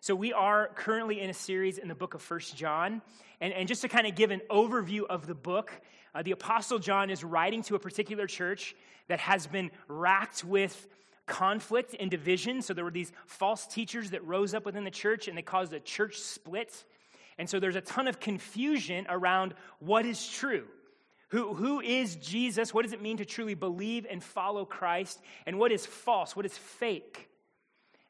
So, we are currently in a series in the book of First John. And, and just to kind of give an overview of the book, uh, the Apostle John is writing to a particular church that has been racked with conflict and division. So, there were these false teachers that rose up within the church and they caused a church split. And so, there's a ton of confusion around what is true. Who, who is Jesus? What does it mean to truly believe and follow Christ? And what is false? What is fake?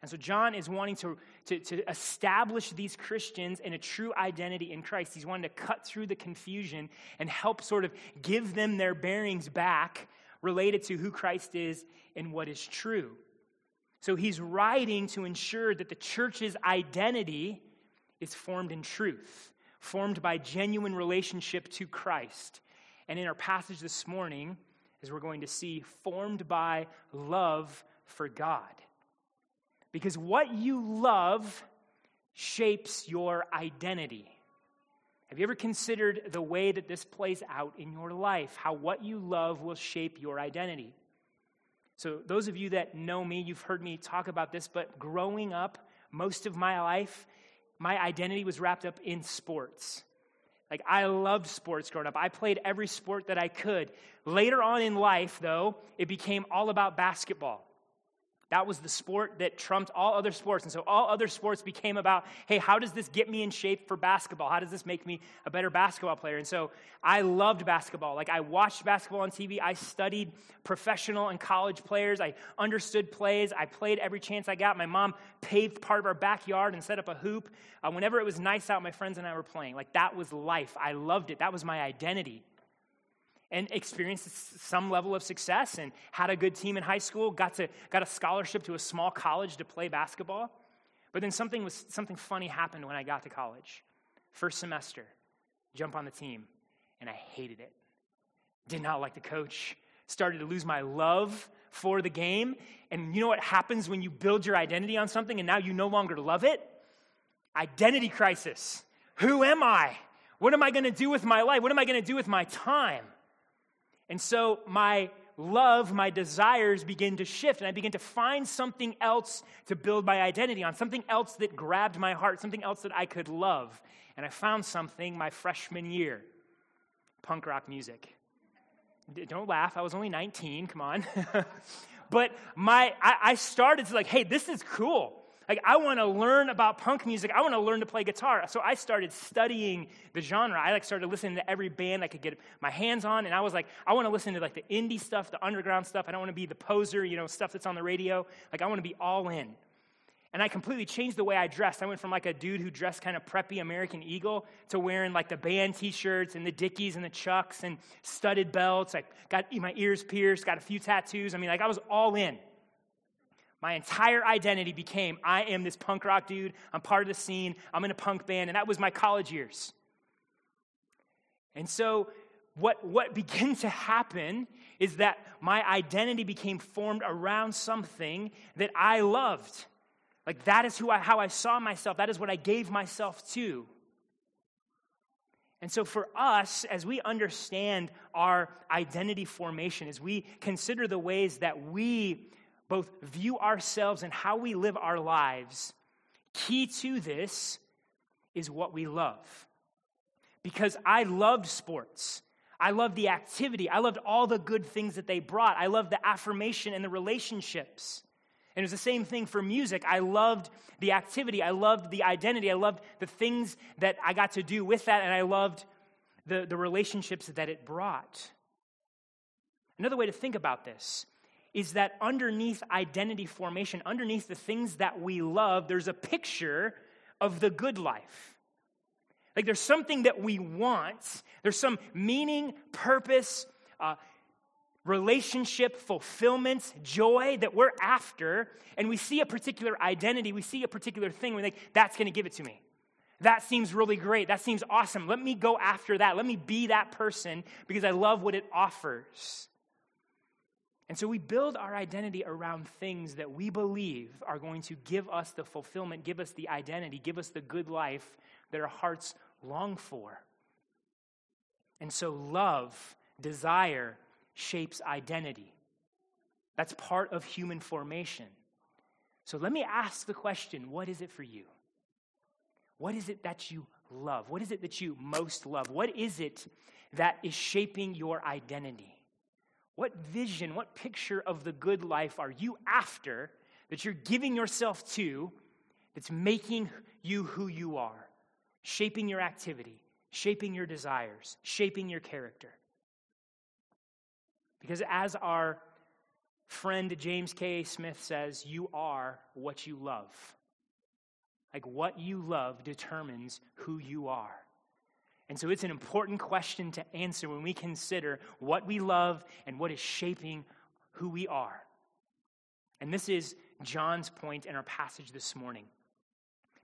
And so John is wanting to, to, to, establish these Christians in a true identity in Christ. He's wanting to cut through the confusion and help sort of give them their bearings back related to who Christ is and what is true. So he's writing to ensure that the church's identity is formed in truth, formed by genuine relationship to Christ. And in our passage this morning, as we're going to see, formed by love for God. Because what you love shapes your identity. Have you ever considered the way that this plays out in your life? How what you love will shape your identity? So, those of you that know me, you've heard me talk about this, but growing up, most of my life, my identity was wrapped up in sports. Like, I loved sports growing up. I played every sport that I could. Later on in life, though, it became all about basketball. That was the sport that trumped all other sports. And so all other sports became about, hey, how does this get me in shape for basketball? How does this make me a better basketball player? And so I loved basketball. Like I watched basketball on TV. I studied professional and college players. I understood plays. I played every chance I got. My mom paved part of our backyard and set up a hoop. Uh, whenever it was nice out, my friends and I were playing. Like that was life. I loved it. That was my identity and experienced some level of success and had a good team in high school, got, to, got a scholarship to a small college to play basketball. But then something, was, something funny happened when I got to college. First semester, jump on the team, and I hated it. Did not like the coach. Started to lose my love for the game. And you know what happens when you build your identity on something and now you no longer love it? Identity crisis. Who am I? What am I going to do with my life? What am I going to do with my time? And so my love, my desires begin to shift, and I begin to find something else to build my identity on, something else that grabbed my heart, something else that I could love. And I found something my freshman year punk rock music. Don't laugh, I was only 19, come on. but my, I, I started to like, hey, this is cool. Like, I want to learn about punk music. I want to learn to play guitar. So I started studying the genre. I like started listening to every band I could get my hands on. And I was like, I want to listen to like the indie stuff, the underground stuff. I don't want to be the poser, you know, stuff that's on the radio. Like, I want to be all in. And I completely changed the way I dressed. I went from like a dude who dressed kind of preppy American Eagle to wearing like the band t shirts and the Dickies and the Chucks and studded belts. I got my ears pierced, got a few tattoos. I mean, like I was all in. My entire identity became I am this punk rock dude. I'm part of the scene. I'm in a punk band. And that was my college years. And so, what, what began to happen is that my identity became formed around something that I loved. Like, that is who I, how I saw myself. That is what I gave myself to. And so, for us, as we understand our identity formation, as we consider the ways that we both view ourselves and how we live our lives, key to this is what we love. Because I loved sports. I loved the activity. I loved all the good things that they brought. I loved the affirmation and the relationships. And it was the same thing for music. I loved the activity. I loved the identity. I loved the things that I got to do with that. And I loved the, the relationships that it brought. Another way to think about this is that underneath identity formation, underneath the things that we love, there's a picture of the good life. Like there's something that we want, there's some meaning, purpose, uh, relationship, fulfillment, joy that we're after, and we see a particular identity, we see a particular thing, we think, that's going to give it to me. That seems really great. That seems awesome. Let me go after that. Let me be that person because I love what it offers. And so we build our identity around things that we believe are going to give us the fulfillment, give us the identity, give us the good life that our hearts long for. And so love, desire, shapes identity. That's part of human formation. So let me ask the question what is it for you? What is it that you love? What is it that you most love? What is it that is shaping your identity? What vision, what picture of the good life are you after that you're giving yourself to that's making you who you are, shaping your activity, shaping your desires, shaping your character? Because as our friend James K. Smith says, you are what you love. Like what you love determines who you are. And so it's an important question to answer when we consider what we love and what is shaping who we are. And this is John's point in our passage this morning.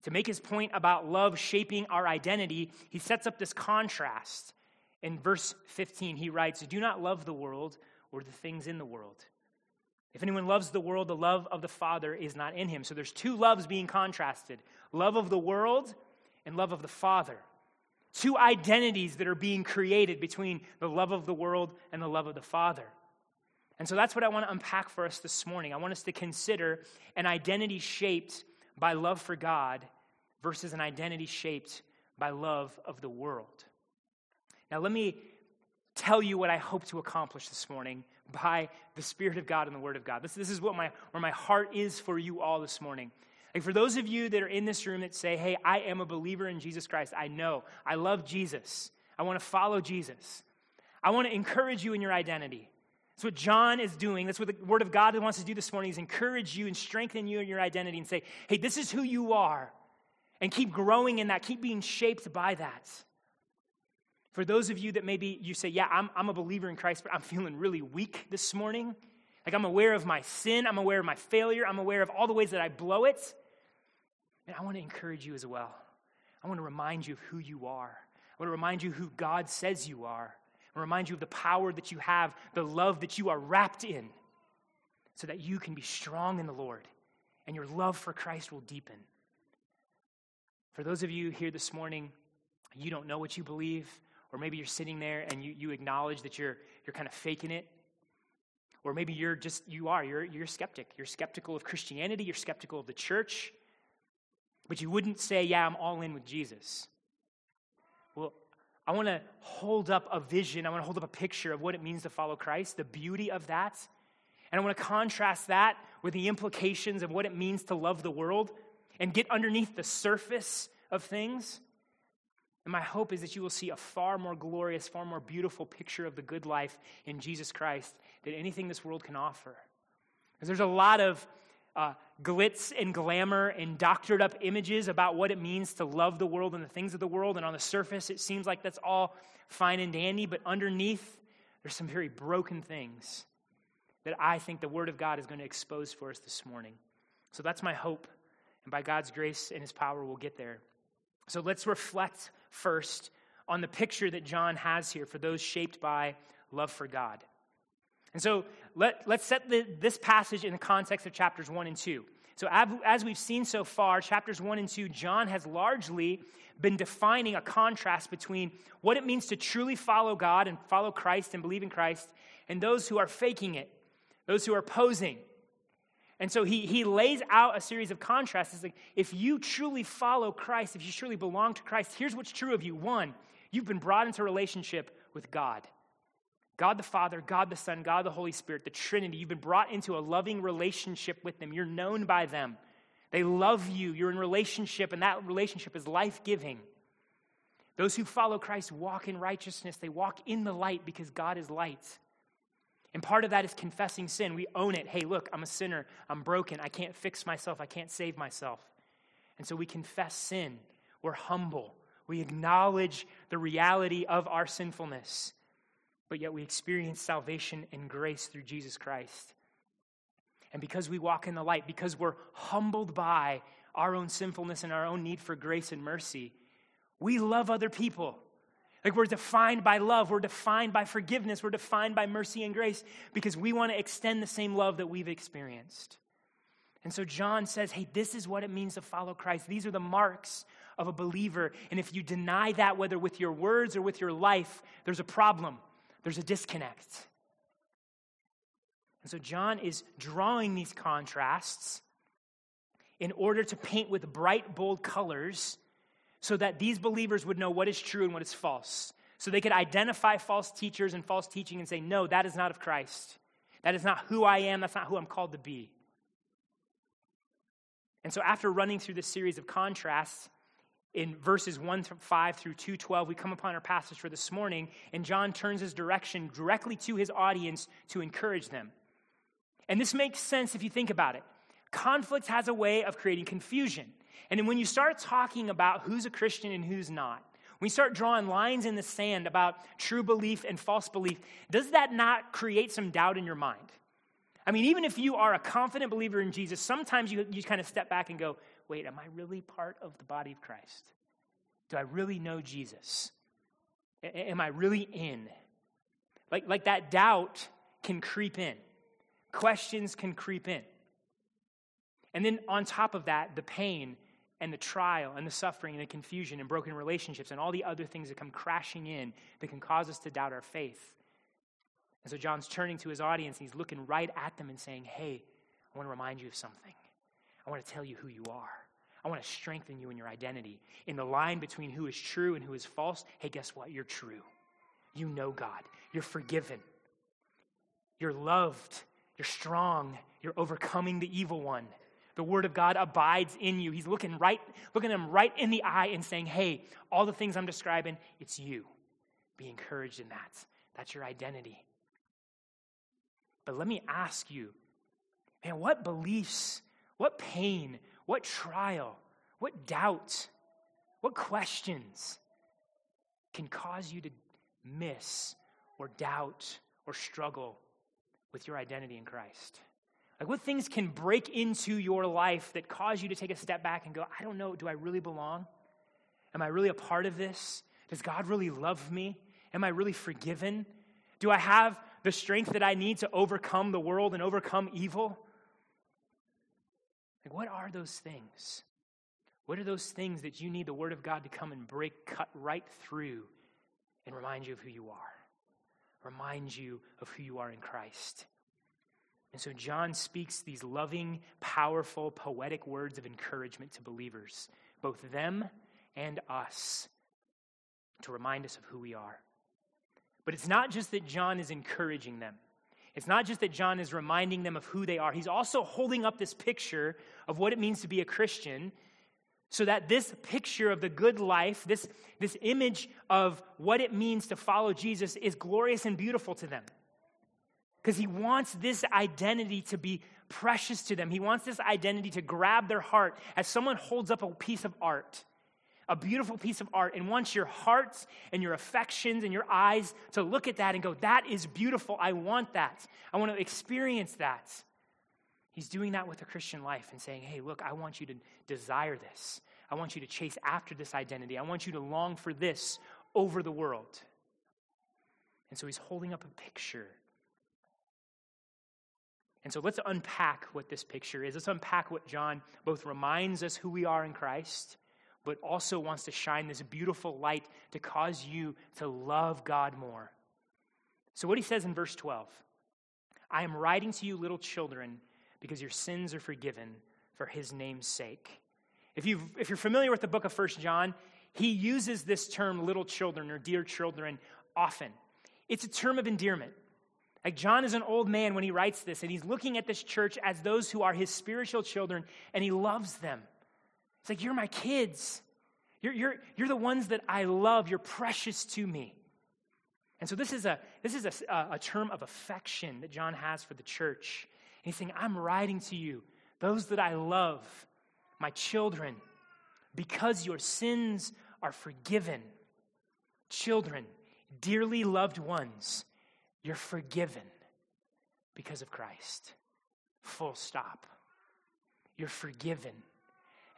To make his point about love shaping our identity, he sets up this contrast. In verse 15, he writes, Do not love the world or the things in the world. If anyone loves the world, the love of the Father is not in him. So there's two loves being contrasted love of the world and love of the Father. Two identities that are being created between the love of the world and the love of the Father. And so that's what I want to unpack for us this morning. I want us to consider an identity shaped by love for God versus an identity shaped by love of the world. Now, let me tell you what I hope to accomplish this morning by the Spirit of God and the Word of God. This, this is what my, where my heart is for you all this morning. For those of you that are in this room that say, hey, I am a believer in Jesus Christ, I know, I love Jesus, I want to follow Jesus. I want to encourage you in your identity. That's what John is doing. That's what the Word of God wants to do this morning is encourage you and strengthen you in your identity and say, hey, this is who you are. And keep growing in that, keep being shaped by that. For those of you that maybe you say, Yeah, I'm, I'm a believer in Christ, but I'm feeling really weak this morning. Like I'm aware of my sin, I'm aware of my failure, I'm aware of all the ways that I blow it. And I want to encourage you as well. I want to remind you of who you are. I want to remind you who God says you are. I want to remind you of the power that you have, the love that you are wrapped in, so that you can be strong in the Lord and your love for Christ will deepen. For those of you here this morning, you don't know what you believe, or maybe you're sitting there and you, you acknowledge that you're, you're kind of faking it. Or maybe you're just, you are, you're, you're skeptic. You're skeptical of Christianity, you're skeptical of the church, but you wouldn't say, yeah, I'm all in with Jesus. Well, I want to hold up a vision, I want to hold up a picture of what it means to follow Christ, the beauty of that. And I want to contrast that with the implications of what it means to love the world and get underneath the surface of things. And my hope is that you will see a far more glorious, far more beautiful picture of the good life in Jesus Christ than anything this world can offer. Because there's a lot of uh, glitz and glamour and doctored up images about what it means to love the world and the things of the world. And on the surface, it seems like that's all fine and dandy, but underneath, there's some very broken things that I think the Word of God is going to expose for us this morning. So that's my hope. And by God's grace and His power, we'll get there. So let's reflect first on the picture that John has here for those shaped by love for God. And so let, let's set the, this passage in the context of chapters 1 and 2. So, as we've seen so far, chapters 1 and 2, John has largely been defining a contrast between what it means to truly follow God and follow Christ and believe in Christ, and those who are faking it, those who are posing, and so he, he lays out a series of contrasts. It's like, if you truly follow Christ, if you truly belong to Christ, here's what's true of you. One, you've been brought into relationship with God. God the Father, God the Son, God the Holy Spirit, the Trinity. You've been brought into a loving relationship with them. You're known by them. They love you. You're in relationship, and that relationship is life giving. Those who follow Christ walk in righteousness. They walk in the light because God is light. And part of that is confessing sin. We own it. Hey, look, I'm a sinner. I'm broken. I can't fix myself. I can't save myself. And so we confess sin. We're humble. We acknowledge the reality of our sinfulness. But yet we experience salvation and grace through Jesus Christ. And because we walk in the light, because we're humbled by our own sinfulness and our own need for grace and mercy, we love other people. Like we're defined by love, we're defined by forgiveness, we're defined by mercy and grace because we want to extend the same love that we've experienced. And so John says, hey, this is what it means to follow Christ. These are the marks of a believer. And if you deny that, whether with your words or with your life, there's a problem, there's a disconnect. And so John is drawing these contrasts in order to paint with bright, bold colors so that these believers would know what is true and what is false. So they could identify false teachers and false teaching and say, no, that is not of Christ. That is not who I am. That's not who I'm called to be. And so, after running through this series of contrasts, in verses 1 to 5 through 212, we come upon our passage for this morning, and John turns his direction directly to his audience to encourage them. And this makes sense if you think about it. Conflict has a way of creating confusion. And when you start talking about who's a Christian and who's not, you start drawing lines in the sand about true belief and false belief, does that not create some doubt in your mind? I mean, even if you are a confident believer in Jesus, sometimes you, you kind of step back and go, wait, am I really part of the body of Christ? Do I really know Jesus? A- am I really in? Like, like that doubt can creep in, questions can creep in. And then on top of that, the pain and the trial and the suffering and the confusion and broken relationships and all the other things that come crashing in that can cause us to doubt our faith. And so John's turning to his audience and he's looking right at them and saying, Hey, I want to remind you of something. I want to tell you who you are. I want to strengthen you in your identity. In the line between who is true and who is false, hey, guess what? You're true. You know God. You're forgiven. You're loved. You're strong. You're overcoming the evil one. The word of God abides in you. He's looking right, looking him right in the eye and saying, Hey, all the things I'm describing, it's you. Be encouraged in that. That's your identity. But let me ask you, man, what beliefs, what pain, what trial, what doubt, what questions can cause you to miss or doubt or struggle with your identity in Christ? Like, what things can break into your life that cause you to take a step back and go, I don't know, do I really belong? Am I really a part of this? Does God really love me? Am I really forgiven? Do I have the strength that I need to overcome the world and overcome evil? Like, what are those things? What are those things that you need the Word of God to come and break, cut right through and remind you of who you are? Remind you of who you are in Christ. And so John speaks these loving, powerful, poetic words of encouragement to believers, both them and us, to remind us of who we are. But it's not just that John is encouraging them. It's not just that John is reminding them of who they are. He's also holding up this picture of what it means to be a Christian so that this picture of the good life, this, this image of what it means to follow Jesus, is glorious and beautiful to them because he wants this identity to be precious to them. He wants this identity to grab their heart as someone holds up a piece of art, a beautiful piece of art, and wants your hearts and your affections and your eyes to look at that and go, That is beautiful. I want that. I want to experience that. He's doing that with the Christian life and saying, Hey, look, I want you to desire this. I want you to chase after this identity. I want you to long for this over the world. And so he's holding up a picture and so let's unpack what this picture is. Let's unpack what John both reminds us who we are in Christ, but also wants to shine this beautiful light to cause you to love God more. So, what he says in verse 12 I am writing to you, little children, because your sins are forgiven for his name's sake. If, you if you're familiar with the book of First John, he uses this term, little children or dear children, often. It's a term of endearment. Like John is an old man when he writes this, and he's looking at this church as those who are his spiritual children, and he loves them. It's like, You're my kids. You're, you're, you're the ones that I love. You're precious to me. And so this is, a, this is a, a term of affection that John has for the church. And he's saying, I'm writing to you, those that I love, my children, because your sins are forgiven. Children, dearly loved ones, you're forgiven because of Christ. Full stop. You're forgiven.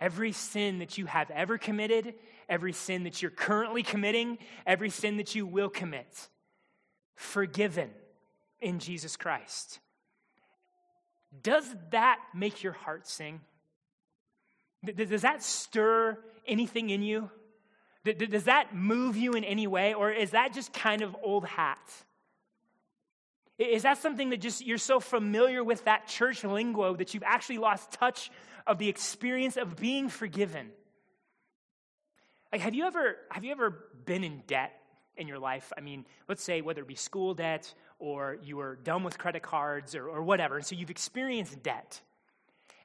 Every sin that you have ever committed, every sin that you're currently committing, every sin that you will commit, forgiven in Jesus Christ. Does that make your heart sing? Does that stir anything in you? Does that move you in any way? Or is that just kind of old hat? Is that something that just you're so familiar with that church lingo that you've actually lost touch of the experience of being forgiven? Like, have you ever have you ever been in debt in your life? I mean, let's say whether it be school debt or you were done with credit cards or, or whatever, and so you've experienced debt.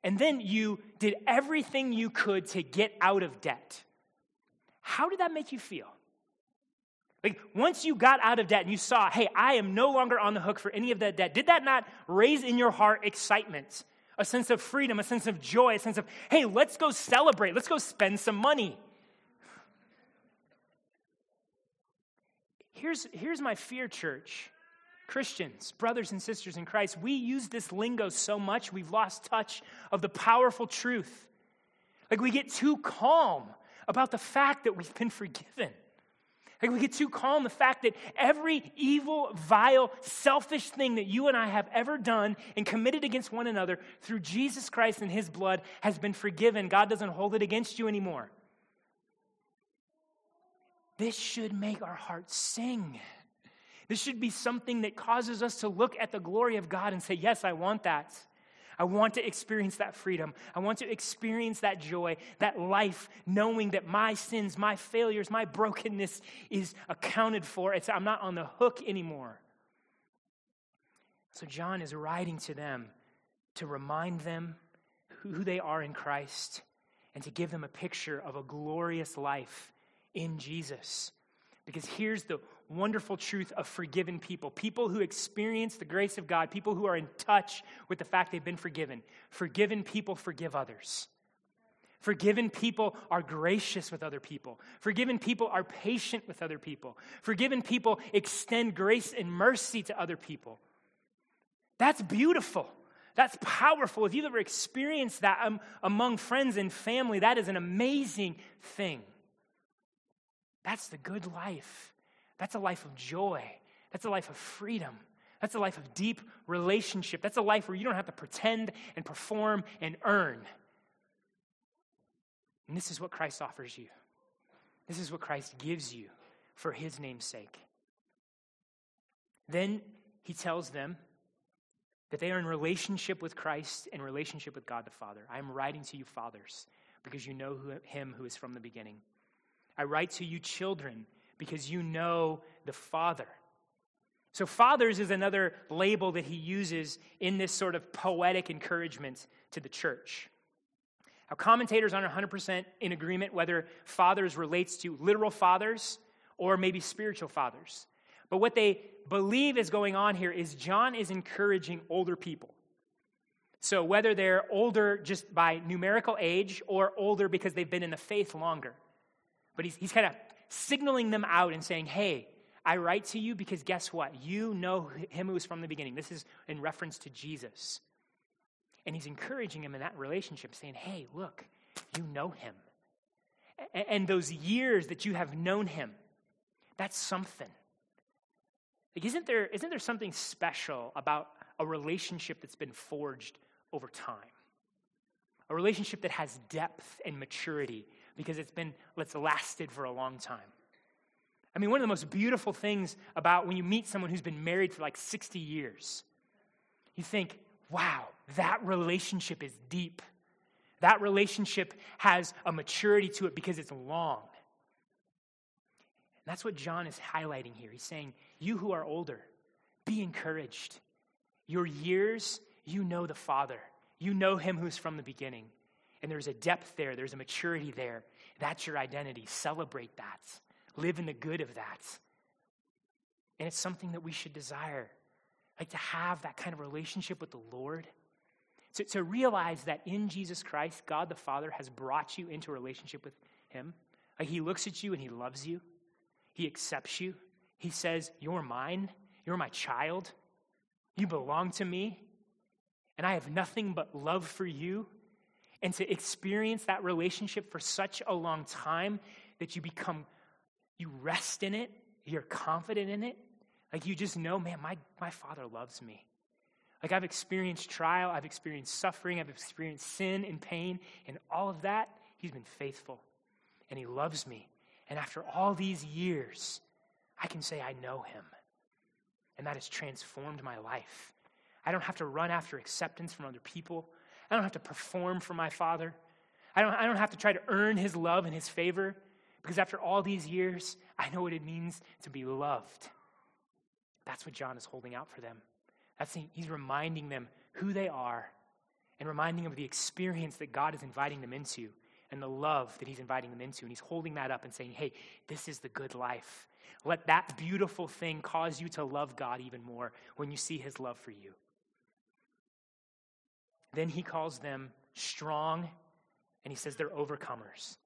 And then you did everything you could to get out of debt. How did that make you feel? Like, once you got out of debt and you saw, hey, I am no longer on the hook for any of that debt, did that not raise in your heart excitement, a sense of freedom, a sense of joy, a sense of, hey, let's go celebrate, let's go spend some money? Here's, here's my fear, church. Christians, brothers and sisters in Christ, we use this lingo so much, we've lost touch of the powerful truth. Like we get too calm about the fact that we've been forgiven. Like we get too calm the fact that every evil, vile, selfish thing that you and I have ever done and committed against one another through Jesus Christ and his blood has been forgiven. God doesn't hold it against you anymore. This should make our hearts sing. This should be something that causes us to look at the glory of God and say, Yes, I want that. I want to experience that freedom. I want to experience that joy, that life, knowing that my sins, my failures, my brokenness is accounted for. It's, I'm not on the hook anymore. So, John is writing to them to remind them who they are in Christ and to give them a picture of a glorious life in Jesus. Because here's the wonderful truth of forgiven people people who experience the grace of God, people who are in touch with the fact they've been forgiven. Forgiven people forgive others. Forgiven people are gracious with other people. Forgiven people are patient with other people. Forgiven people extend grace and mercy to other people. That's beautiful. That's powerful. If you've ever experienced that um, among friends and family, that is an amazing thing. That's the good life. That's a life of joy. That's a life of freedom. That's a life of deep relationship. That's a life where you don't have to pretend and perform and earn. And this is what Christ offers you. This is what Christ gives you for his name's sake. Then he tells them that they are in relationship with Christ and relationship with God the Father. I am writing to you, fathers, because you know who, him who is from the beginning. I write to you, children, because you know the Father. So, fathers is another label that he uses in this sort of poetic encouragement to the church. Now, commentators aren't 100% in agreement whether fathers relates to literal fathers or maybe spiritual fathers. But what they believe is going on here is John is encouraging older people. So, whether they're older just by numerical age or older because they've been in the faith longer. But he's, he's kind of signaling them out and saying, hey, I write to you because guess what? You know him who was from the beginning. This is in reference to Jesus. And he's encouraging him in that relationship, saying, hey, look, you know him. And those years that you have known him, that's something. Like, isn't there, isn't there something special about a relationship that's been forged over time? A relationship that has depth and maturity because it's been, it's lasted for a long time. I mean, one of the most beautiful things about when you meet someone who's been married for like 60 years, you think, wow, that relationship is deep. That relationship has a maturity to it because it's long. And that's what John is highlighting here. He's saying, You who are older, be encouraged. Your years, you know the Father, you know him who's from the beginning. And there's a depth there, there's a maturity there. That's your identity. Celebrate that. Live in the good of that. And it's something that we should desire. Like to have that kind of relationship with the Lord. To, to realize that in Jesus Christ, God the Father has brought you into a relationship with Him. Like He looks at you and He loves you, He accepts you. He says, You're mine, you're my child, you belong to me, and I have nothing but love for you and to experience that relationship for such a long time that you become, you rest in it, you're confident in it. Like you just know, man, my, my father loves me. Like I've experienced trial, I've experienced suffering, I've experienced sin and pain, and all of that, he's been faithful. And he loves me. And after all these years, I can say I know him. And that has transformed my life. I don't have to run after acceptance from other people. I don't have to perform for my Father. I don't, I don't have to try to earn His love and His favor Because after all these years, I know what it means to be loved. That's what John is holding out for them. That's, he's reminding them who they are and reminding them of the experience that God is inviting them into and the love that he's inviting them into. And he's holding that up and saying, hey, this is the good life. Let that beautiful thing cause you to love God even more when you see his love for you. Then he calls them strong, and he says they're overcomers.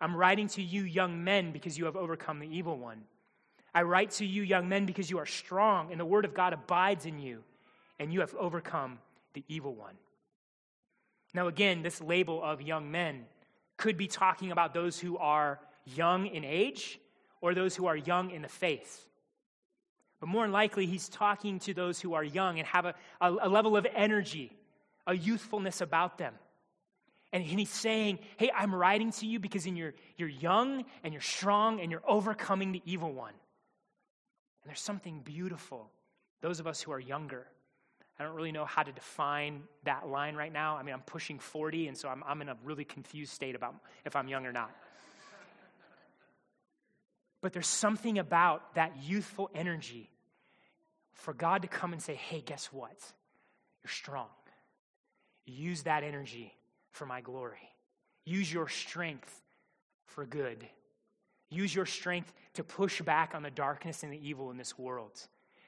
I'm writing to you, young men, because you have overcome the evil one. I write to you, young men, because you are strong, and the word of God abides in you, and you have overcome the evil one. Now, again, this label of young men could be talking about those who are young in age or those who are young in the faith. But more likely, he's talking to those who are young and have a, a, a level of energy, a youthfulness about them. And he's saying, Hey, I'm writing to you because in your, you're young and you're strong and you're overcoming the evil one. And there's something beautiful. Those of us who are younger, I don't really know how to define that line right now. I mean, I'm pushing 40, and so I'm, I'm in a really confused state about if I'm young or not. But there's something about that youthful energy for God to come and say, hey, guess what? You're strong. Use that energy for my glory. Use your strength for good. Use your strength to push back on the darkness and the evil in this world.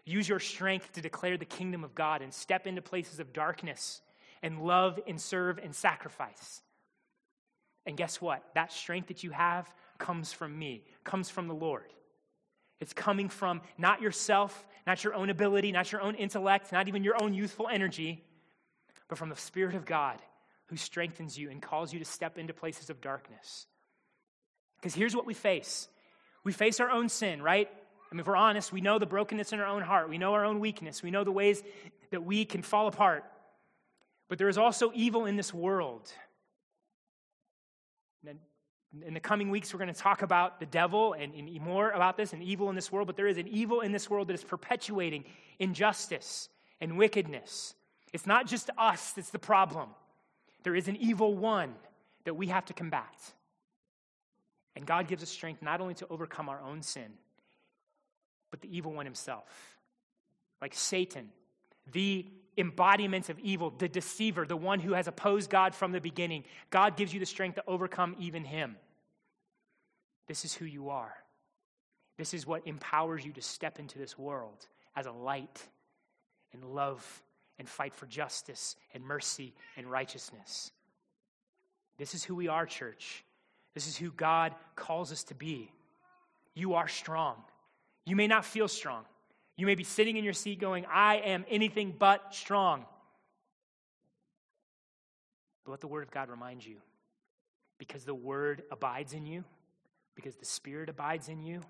Use your strength to declare the kingdom of God and step into places of darkness and love and serve and sacrifice. And guess what? That strength that you have comes from me, comes from the Lord. It's coming from not yourself, not your own ability, not your own intellect, not even your own youthful energy, but from the Spirit of God who strengthens you and calls you to step into places of darkness. Because here's what we face we face our own sin, right? I mean, if we're honest, we know the brokenness in our own heart. We know our own weakness. We know the ways that we can fall apart. But there is also evil in this world. And in the coming weeks, we're going to talk about the devil and, and more about this and evil in this world. But there is an evil in this world that is perpetuating injustice and wickedness. It's not just us that's the problem. There is an evil one that we have to combat. And God gives us strength not only to overcome our own sin, but the evil one himself. Like Satan, the embodiment of evil, the deceiver, the one who has opposed God from the beginning. God gives you the strength to overcome even him. This is who you are. This is what empowers you to step into this world as a light and love and fight for justice and mercy and righteousness. This is who we are, church. This is who God calls us to be. You are strong. You may not feel strong. You may be sitting in your seat going, I am anything but strong. But let the Word of God remind you because the Word abides in you, because the Spirit abides in you,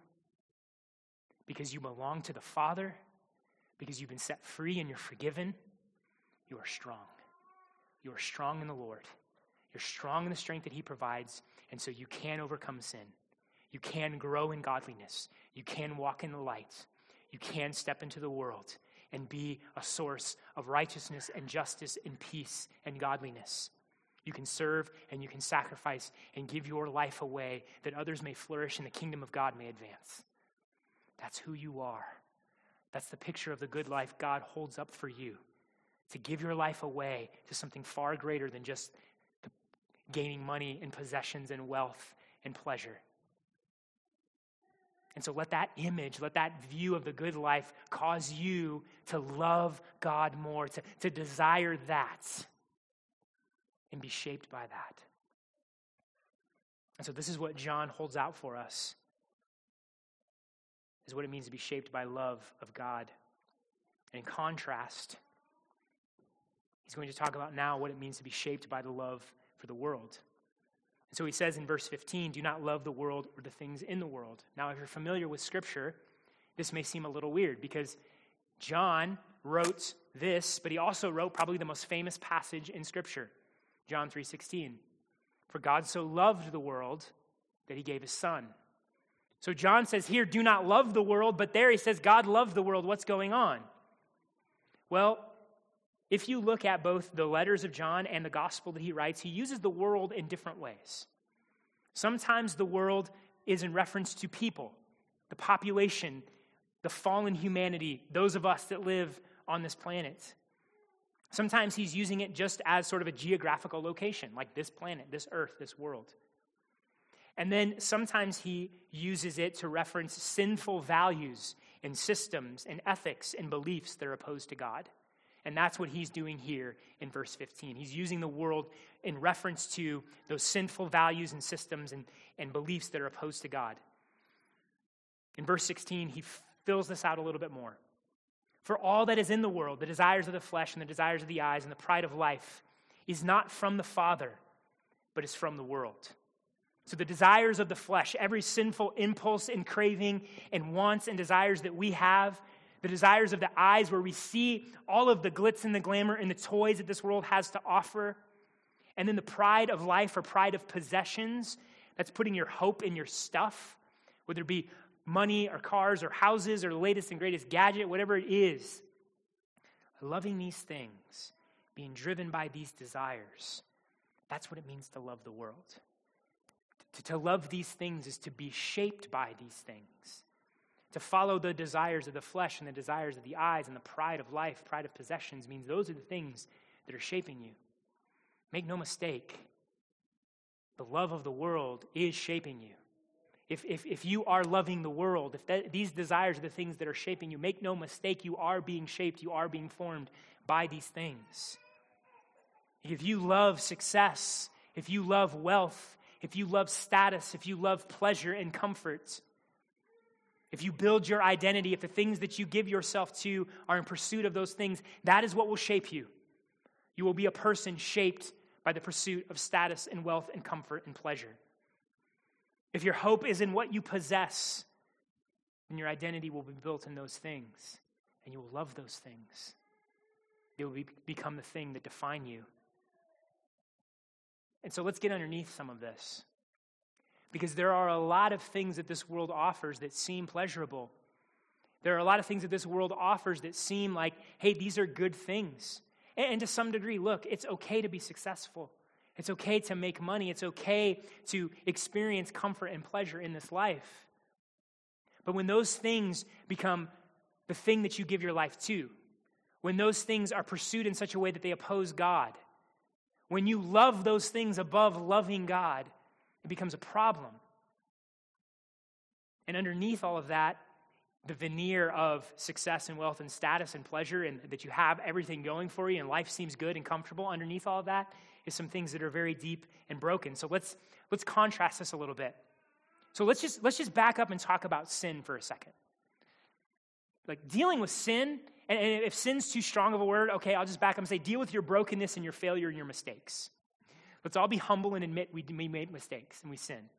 because you belong to the Father, because you've been set free and you're forgiven you are strong. You are strong in the Lord. You're strong in the strength that He provides, and so you can overcome sin. You can grow in godliness. You can walk in the light. You can step into the world and be a source of righteousness and justice and peace and godliness. You can serve and you can sacrifice and give your life away that others may flourish and the kingdom of God may advance. That's who you are. That's the picture of the good life God holds up for you to give your life away to something far greater than just gaining money and possessions and wealth and pleasure. And so let that image, let that view of the good life cause you to love God more, to, to desire that, and be shaped by that. And so this is what John holds out for us. Is what it means to be shaped by love of God. And in contrast, He's going to talk about now what it means to be shaped by the love for the world. And so he says in verse 15, Do not love the world or the things in the world. Now, if you're familiar with Scripture, this may seem a little weird because John wrote this, but he also wrote probably the most famous passage in Scripture, John 3:16. For God so loved the world that he gave his son. So John says here, do not love the world, but there he says God loved the world. What's going on? Well, if you look at both the letters of John and the gospel that he writes, he uses the world in different ways. Sometimes the world is in reference to people, the population, the fallen humanity, those of us that live on this planet. Sometimes he's using it just as sort of a geographical location, like this planet, this earth, this world. And then sometimes he uses it to reference sinful values and systems and ethics and beliefs that are opposed to God. And that's what he's doing here in verse 15. He's using the world in reference to those sinful values and systems and, and beliefs that are opposed to God. In verse 16, he fills this out a little bit more. For all that is in the world, the desires of the flesh and the desires of the eyes and the pride of life, is not from the Father, but is from the world. So, the desires of the flesh, every sinful impulse and craving and wants and desires that we have, the desires of the eyes, where we see all of the glitz and the glamour and the toys that this world has to offer, and then the pride of life or pride of possessions, that's putting your hope in your stuff, whether it be money or cars or houses or the latest and greatest gadget, whatever it is. Loving these things, being driven by these desires, that's what it means to love the world. To, to love these things is to be shaped by these things. To follow the desires of the flesh and the desires of the eyes and the pride of life, pride of possessions, means those are the things that are shaping you. Make no mistake, the love of the world is shaping you. If, if, if you are loving the world, if that, these desires are the things that are shaping you, make no mistake, you are being shaped, you are being formed by these things. If you love success, if you love wealth, if you love status, if you love pleasure and comfort, if you build your identity, if the things that you give yourself to are in pursuit of those things, that is what will shape you. You will be a person shaped by the pursuit of status and wealth and comfort and pleasure. If your hope is in what you possess, then your identity will be built in those things, and you will love those things. They will be, become the thing that define you. And so let's get underneath some of this. Because there are a lot of things that this world offers that seem pleasurable. There are a lot of things that this world offers that seem like, hey, these are good things. And, and to some degree, look, it's okay to be successful. It's okay to make money. It's okay to experience comfort and pleasure in this life. But when those things become the thing that you give your life to, when those things are pursued in such a way that they oppose God, when you love those things above loving God, it becomes a problem. And underneath all of that, the veneer of success and wealth and status and pleasure, and that you have everything going for you and life seems good and comfortable, underneath all of that is some things that are very deep and broken. So let's, let's contrast this a little bit. So let's just, let's just back up and talk about sin for a second. Like dealing with sin, and, and if sin's too strong of a word, okay, I'll just back up and say deal with your brokenness and your failure and your mistakes. Let's all be humble and admit we, we made mistakes and we sin.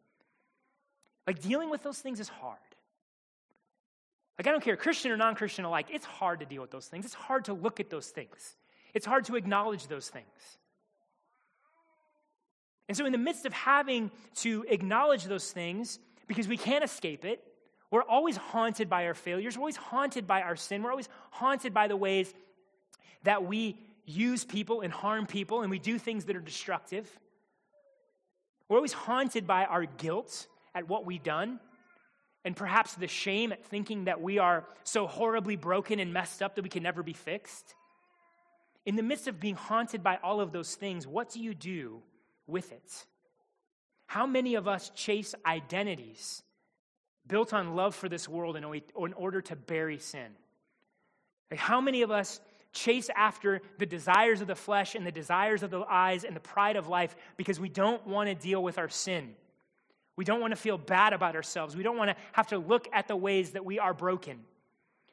Like dealing with those things is hard. Like, I don't care, Christian or non Christian alike, it's hard to deal with those things. It's hard to look at those things. It's hard to acknowledge those things. And so, in the midst of having to acknowledge those things, because we can't escape it, we're always haunted by our failures. We're always haunted by our sin. We're always haunted by the ways that we use people and harm people and we do things that are destructive. We're always haunted by our guilt at what we've done and perhaps the shame at thinking that we are so horribly broken and messed up that we can never be fixed. In the midst of being haunted by all of those things, what do you do with it? How many of us chase identities built on love for this world in order to bury sin? How many of us chase after the desires of the flesh and the desires of the eyes and the pride of life because we don't want to deal with our sin? We don't want to feel bad about ourselves. We don't want to have to look at the ways that we are broken.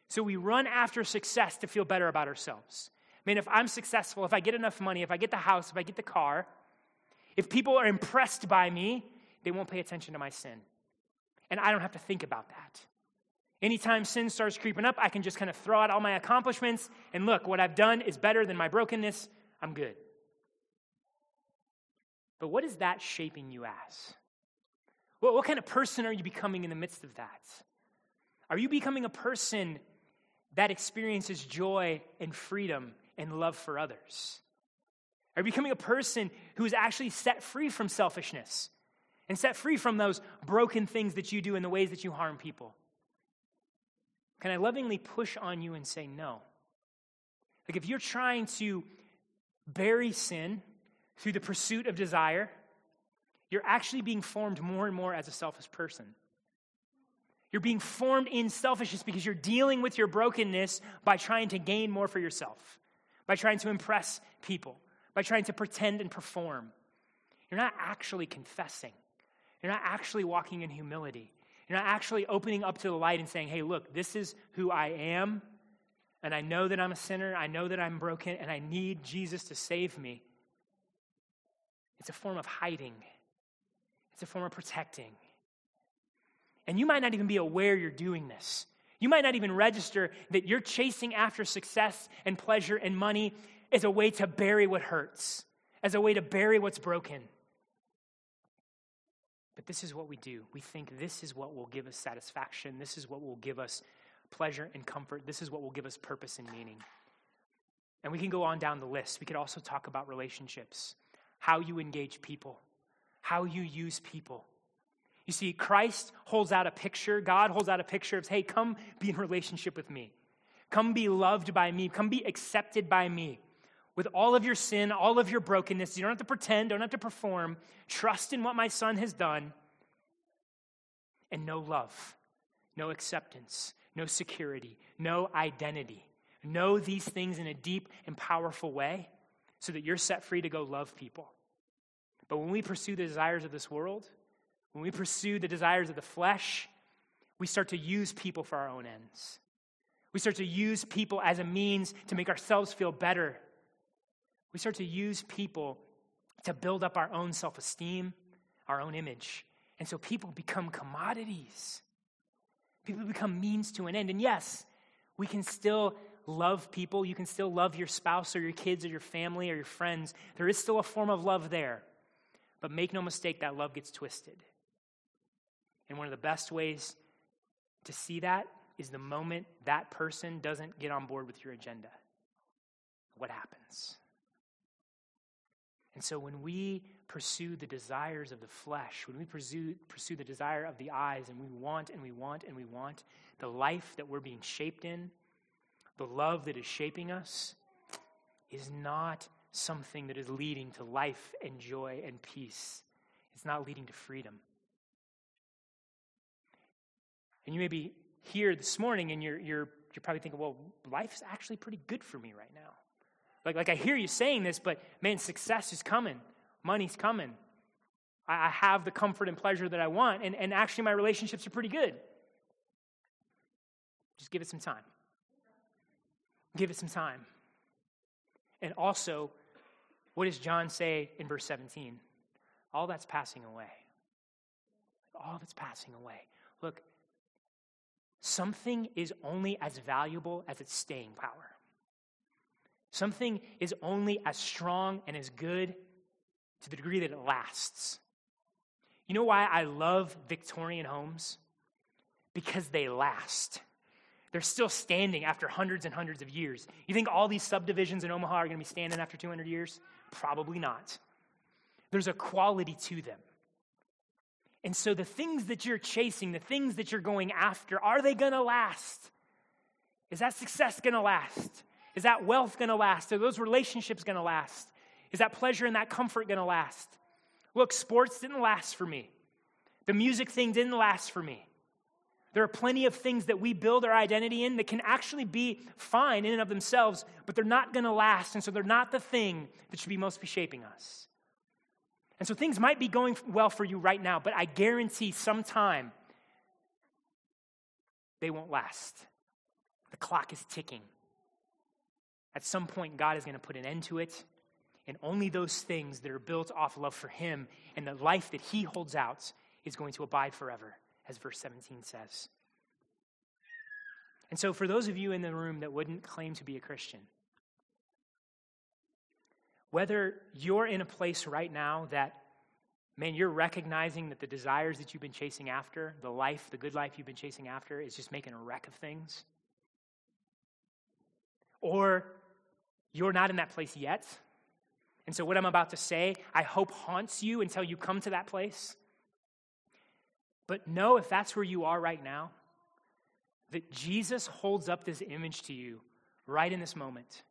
So we run after success to feel better about ourselves. I mean, if I'm successful, if I get enough money, if I get the house, if I get the car, if people are impressed by me, they won't pay attention to my sin. And I don't have to think about that. Anytime sin starts creeping up, I can just kind of throw out all my accomplishments and look, what I've done is better than my brokenness. I'm good. But what is that shaping you as? What, what kind of person are you becoming in the midst of that? Are you becoming a person that experiences joy and freedom and love for others? Are you becoming a person who is actually set free from selfishness and set free from those broken things that you do and the ways that you harm people? Can I lovingly push on you and say no? Like if you're trying to bury sin through the pursuit of desire, you're actually being formed more and more as a selfish person. You're being formed in selfishness because you're dealing with your brokenness by trying to gain more for yourself, by trying to impress people, by trying to pretend and perform. You're not actually confessing. You're not actually walking in humility. You're not actually opening up to the light and saying, hey, look, this is who I am, and I know that I'm a sinner, I know that I'm broken, and I need Jesus to save me. It's a form of hiding, it's a form of protecting. And you might not even be aware you're doing this. You might not even register that you're chasing after success and pleasure and money as a way to bury what hurts, as a way to bury what's broken. But this is what we do. We think this is what will give us satisfaction. This is what will give us pleasure and comfort. This is what will give us purpose and meaning. And we can go on down the list. We could also talk about relationships, how you engage people, how you use people. You see, Christ holds out a picture, God holds out a picture of, hey, come be in relationship with me. Come be loved by me. Come be accepted by me. With all of your sin, all of your brokenness, you don't have to pretend, don't have to perform. Trust in what my son has done. And know love, know acceptance, know security, know identity. Know these things in a deep and powerful way so that you're set free to go love people. But when we pursue the desires of this world, when we pursue the desires of the flesh, we start to use people for our own ends. We start to use people as a means to make ourselves feel better. We start to use people to build up our own self esteem, our own image. And so people become commodities. People become means to an end. And yes, we can still love people. You can still love your spouse or your kids or your family or your friends. There is still a form of love there. But make no mistake, that love gets twisted. And one of the best ways to see that is the moment that person doesn't get on board with your agenda. What happens? And so when we pursue the desires of the flesh, when we pursue, pursue the desire of the eyes, and we want and we want and we want the life that we're being shaped in, the love that is shaping us, is not something that is leading to life and joy and peace. It's not leading to freedom. And you may be here this morning and you're, you're, you're probably thinking, well, life's actually pretty good for me right now. Like, like I hear you saying this, but man, success is coming, money's coming. I, I have the comfort and pleasure that I want, and, and actually my relationships are pretty good. Just give it some time. Give it some time. And also, what does John say in verse 17? All that's passing away. All that's passing away. Look, something is only as valuable as its staying power. Something is only as strong and as good to the degree that it lasts. You know why I love Victorian homes? Because they last. They're still standing after hundreds and hundreds of years. You think all these subdivisions in Omaha are going to be standing after 200 years? Probably not. There's a quality to them. And so the things that you're chasing, the things that you're going after, are they going to last? Is that success going to last? Is that wealth going to last? Are those relationships going to last? Is that pleasure and that comfort going to last? Look, sports didn't last for me. The music thing didn't last for me. There are plenty of things that we build our identity in that can actually be fine in and of themselves, but they're not going to last, and so they're not the thing that should be most be shaping us. And so things might be going well for you right now, but I guarantee sometime they won't last. The clock is ticking. At some point, God is going to put an end to it, and only those things that are built off love for Him and the life that He holds out is going to abide forever, as verse 17 says. And so, for those of you in the room that wouldn't claim to be a Christian, whether you're in a place right now that, man, you're recognizing that the desires that you've been chasing after, the life, the good life you've been chasing after, is just making a wreck of things. Or you're not in that place yet. And so, what I'm about to say, I hope haunts you until you come to that place. But know if that's where you are right now, that Jesus holds up this image to you right in this moment.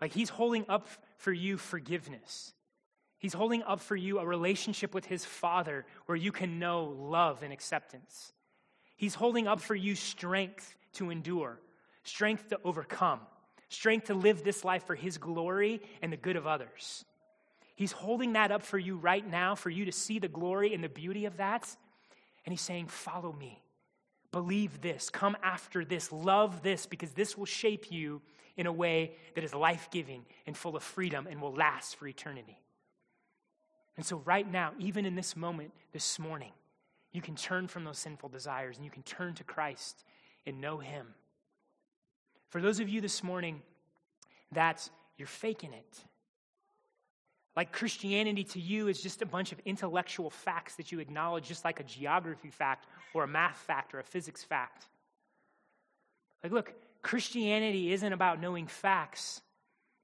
Like he's holding up for you forgiveness. He's holding up for you a relationship with his Father where you can know love and acceptance. He's holding up for you strength to endure, strength to overcome, strength to live this life for his glory and the good of others. He's holding that up for you right now, for you to see the glory and the beauty of that. And he's saying, Follow me. Believe this. Come after this. Love this because this will shape you in a way that is life giving and full of freedom and will last for eternity. And so, right now, even in this moment, this morning, you can turn from those sinful desires and you can turn to Christ and know Him. For those of you this morning that you're faking it, like Christianity to you is just a bunch of intellectual facts that you acknowledge, just like a geography fact or a math fact or a physics fact. Like, look, Christianity isn't about knowing facts,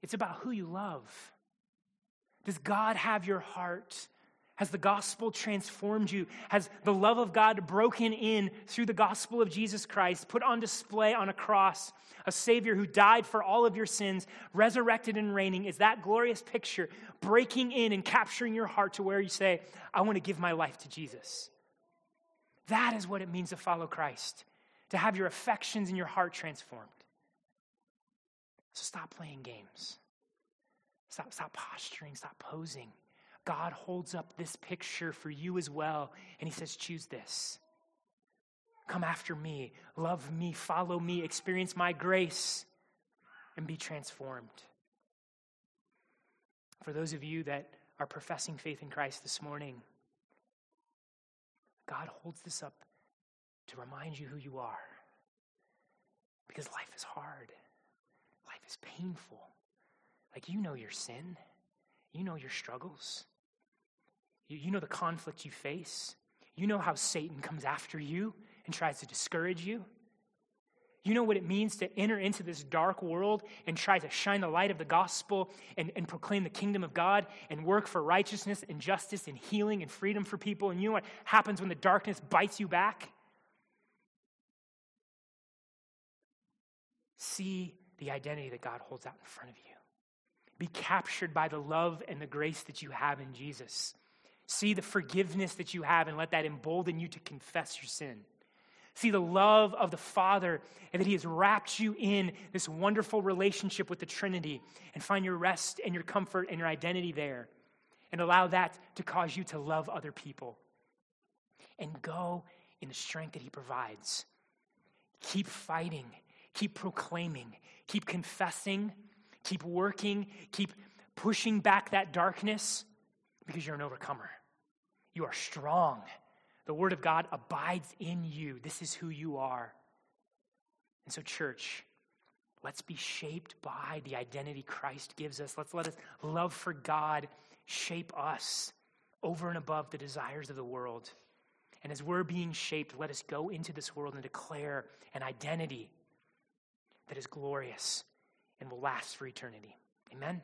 it's about who you love. Does God have your heart? Has the gospel transformed you? Has the love of God broken in through the gospel of Jesus Christ, put on display on a cross, a Savior who died for all of your sins, resurrected and reigning? Is that glorious picture breaking in and capturing your heart to where you say, I want to give my life to Jesus? That is what it means to follow Christ, to have your affections and your heart transformed. So stop playing games. Stop, stop posturing, stop posing. God holds up this picture for you as well, and He says, Choose this. Come after me, love me, follow me, experience my grace, and be transformed. For those of you that are professing faith in Christ this morning, God holds this up to remind you who you are. Because life is hard, life is painful. Like, you know your sin, you know your struggles. You, you know the conflict you face. You know how Satan comes after you and tries to discourage you. You know what it means to enter into this dark world and try to shine the light of the gospel and, and proclaim the kingdom of God and work for righteousness and justice and healing and freedom for people. And you know what happens when the darkness bites you back? See the identity that God holds out in front of you. Be captured by the love and the grace that you have in Jesus. See the forgiveness that you have and let that embolden you to confess your sin. See the love of the Father and that He has wrapped you in this wonderful relationship with the Trinity and find your rest and your comfort and your identity there. And allow that to cause you to love other people. And go in the strength that He provides. Keep fighting, keep proclaiming, keep confessing, keep working, keep pushing back that darkness because you're an overcomer. You are strong. The Word of God abides in you. This is who you are. And so, church, let's be shaped by the identity Christ gives us. Let's let us love for God shape us over and above the desires of the world. And as we're being shaped, let us go into this world and declare an identity that is glorious and will last for eternity. Amen.